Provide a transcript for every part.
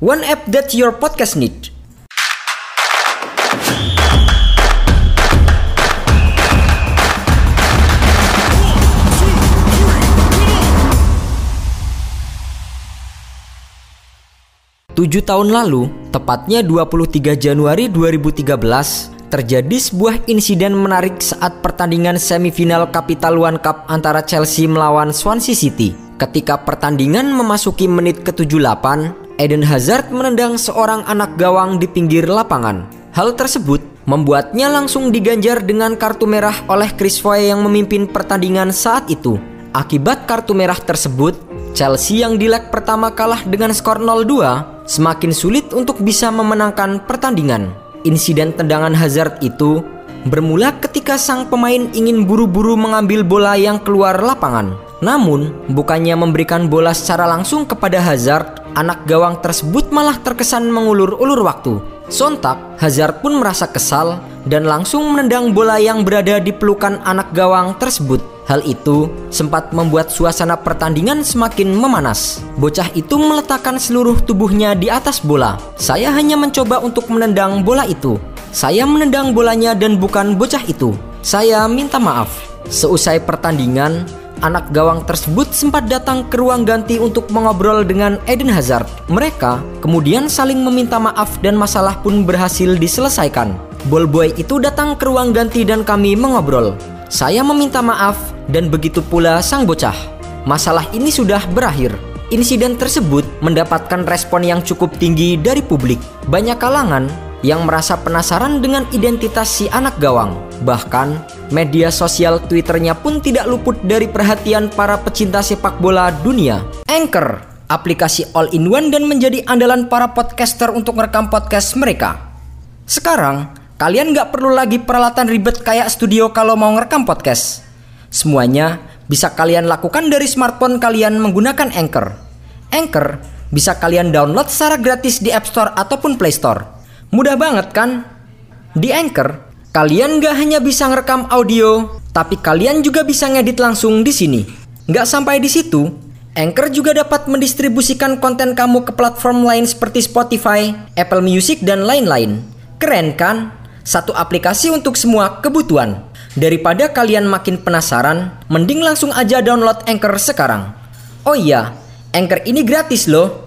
One app that your podcast need. Tujuh tahun lalu, tepatnya 23 Januari 2013, terjadi sebuah insiden menarik saat pertandingan semifinal Capital One Cup antara Chelsea melawan Swansea City. Ketika pertandingan memasuki menit ke-78, Eden Hazard menendang seorang anak gawang di pinggir lapangan. Hal tersebut membuatnya langsung diganjar dengan kartu merah oleh Chris Foy yang memimpin pertandingan saat itu. Akibat kartu merah tersebut, Chelsea yang di leg pertama kalah dengan skor 0-2 semakin sulit untuk bisa memenangkan pertandingan. Insiden tendangan Hazard itu bermula ketika sang pemain ingin buru-buru mengambil bola yang keluar lapangan. Namun, bukannya memberikan bola secara langsung kepada Hazard, anak gawang tersebut malah terkesan mengulur-ulur waktu. Sontak, Hazard pun merasa kesal dan langsung menendang bola yang berada di pelukan anak gawang tersebut. Hal itu sempat membuat suasana pertandingan semakin memanas. Bocah itu meletakkan seluruh tubuhnya di atas bola. Saya hanya mencoba untuk menendang bola itu. Saya menendang bolanya dan bukan bocah itu. Saya minta maaf. Seusai pertandingan, anak gawang tersebut sempat datang ke ruang ganti untuk mengobrol dengan Eden Hazard. Mereka kemudian saling meminta maaf dan masalah pun berhasil diselesaikan. Ball boy itu datang ke ruang ganti dan kami mengobrol. Saya meminta maaf dan begitu pula sang bocah. Masalah ini sudah berakhir. Insiden tersebut mendapatkan respon yang cukup tinggi dari publik. Banyak kalangan yang merasa penasaran dengan identitas si anak gawang. Bahkan, media sosial Twitternya pun tidak luput dari perhatian para pecinta sepak bola dunia. Anchor, aplikasi all-in-one dan menjadi andalan para podcaster untuk merekam podcast mereka. Sekarang, kalian nggak perlu lagi peralatan ribet kayak studio kalau mau ngerekam podcast. Semuanya bisa kalian lakukan dari smartphone kalian menggunakan Anchor. Anchor bisa kalian download secara gratis di App Store ataupun Play Store. Mudah banget kan? Di Anchor, kalian gak hanya bisa ngerekam audio, tapi kalian juga bisa ngedit langsung di sini. Gak sampai di situ, Anchor juga dapat mendistribusikan konten kamu ke platform lain seperti Spotify, Apple Music, dan lain-lain. Keren kan? Satu aplikasi untuk semua kebutuhan. Daripada kalian makin penasaran, mending langsung aja download Anchor sekarang. Oh iya, Anchor ini gratis loh.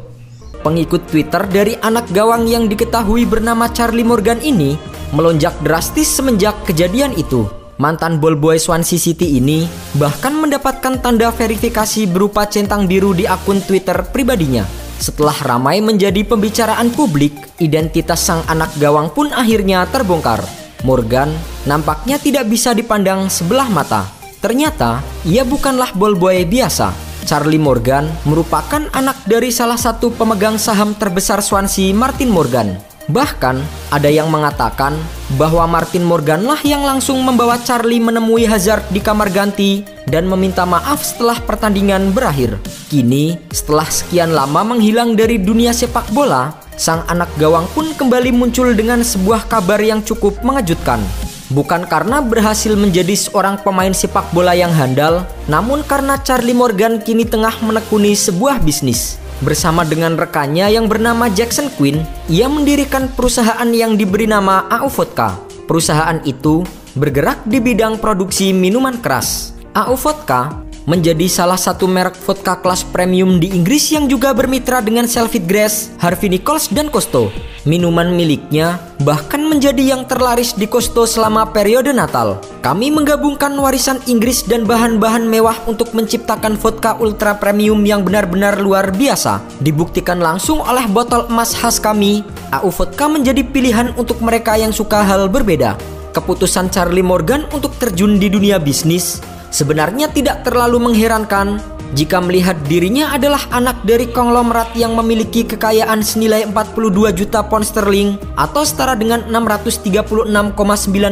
Pengikut Twitter dari anak gawang yang diketahui bernama Charlie Morgan ini melonjak drastis semenjak kejadian itu. Mantan ball boy Swansea City ini bahkan mendapatkan tanda verifikasi berupa centang biru di akun Twitter pribadinya. Setelah ramai menjadi pembicaraan publik, identitas sang anak gawang pun akhirnya terbongkar. Morgan nampaknya tidak bisa dipandang sebelah mata. Ternyata ia bukanlah ball boy biasa. Charlie Morgan merupakan anak dari salah satu pemegang saham terbesar Swansea, Martin Morgan. Bahkan, ada yang mengatakan bahwa Martin Morganlah yang langsung membawa Charlie menemui Hazard di kamar ganti dan meminta maaf setelah pertandingan berakhir. Kini, setelah sekian lama menghilang dari dunia sepak bola, sang anak gawang pun kembali muncul dengan sebuah kabar yang cukup mengejutkan. Bukan karena berhasil menjadi seorang pemain sepak bola yang handal, namun karena Charlie Morgan kini tengah menekuni sebuah bisnis. Bersama dengan rekannya yang bernama Jackson Quinn, ia mendirikan perusahaan yang diberi nama AU Vodka. Perusahaan itu bergerak di bidang produksi minuman keras. AU Vodka menjadi salah satu merek vodka kelas premium di Inggris yang juga bermitra dengan Selvit Grass, Harvey Nichols, dan Costo. Minuman miliknya bahkan menjadi yang terlaris di Costo selama periode Natal. Kami menggabungkan warisan Inggris dan bahan-bahan mewah untuk menciptakan vodka ultra premium yang benar-benar luar biasa. Dibuktikan langsung oleh botol emas khas kami, AU Vodka menjadi pilihan untuk mereka yang suka hal berbeda. Keputusan Charlie Morgan untuk terjun di dunia bisnis sebenarnya tidak terlalu mengherankan jika melihat dirinya adalah anak dari konglomerat yang memiliki kekayaan senilai 42 juta pound sterling atau setara dengan 636,9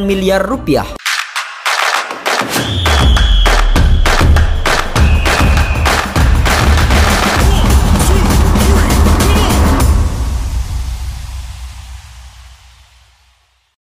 miliar rupiah.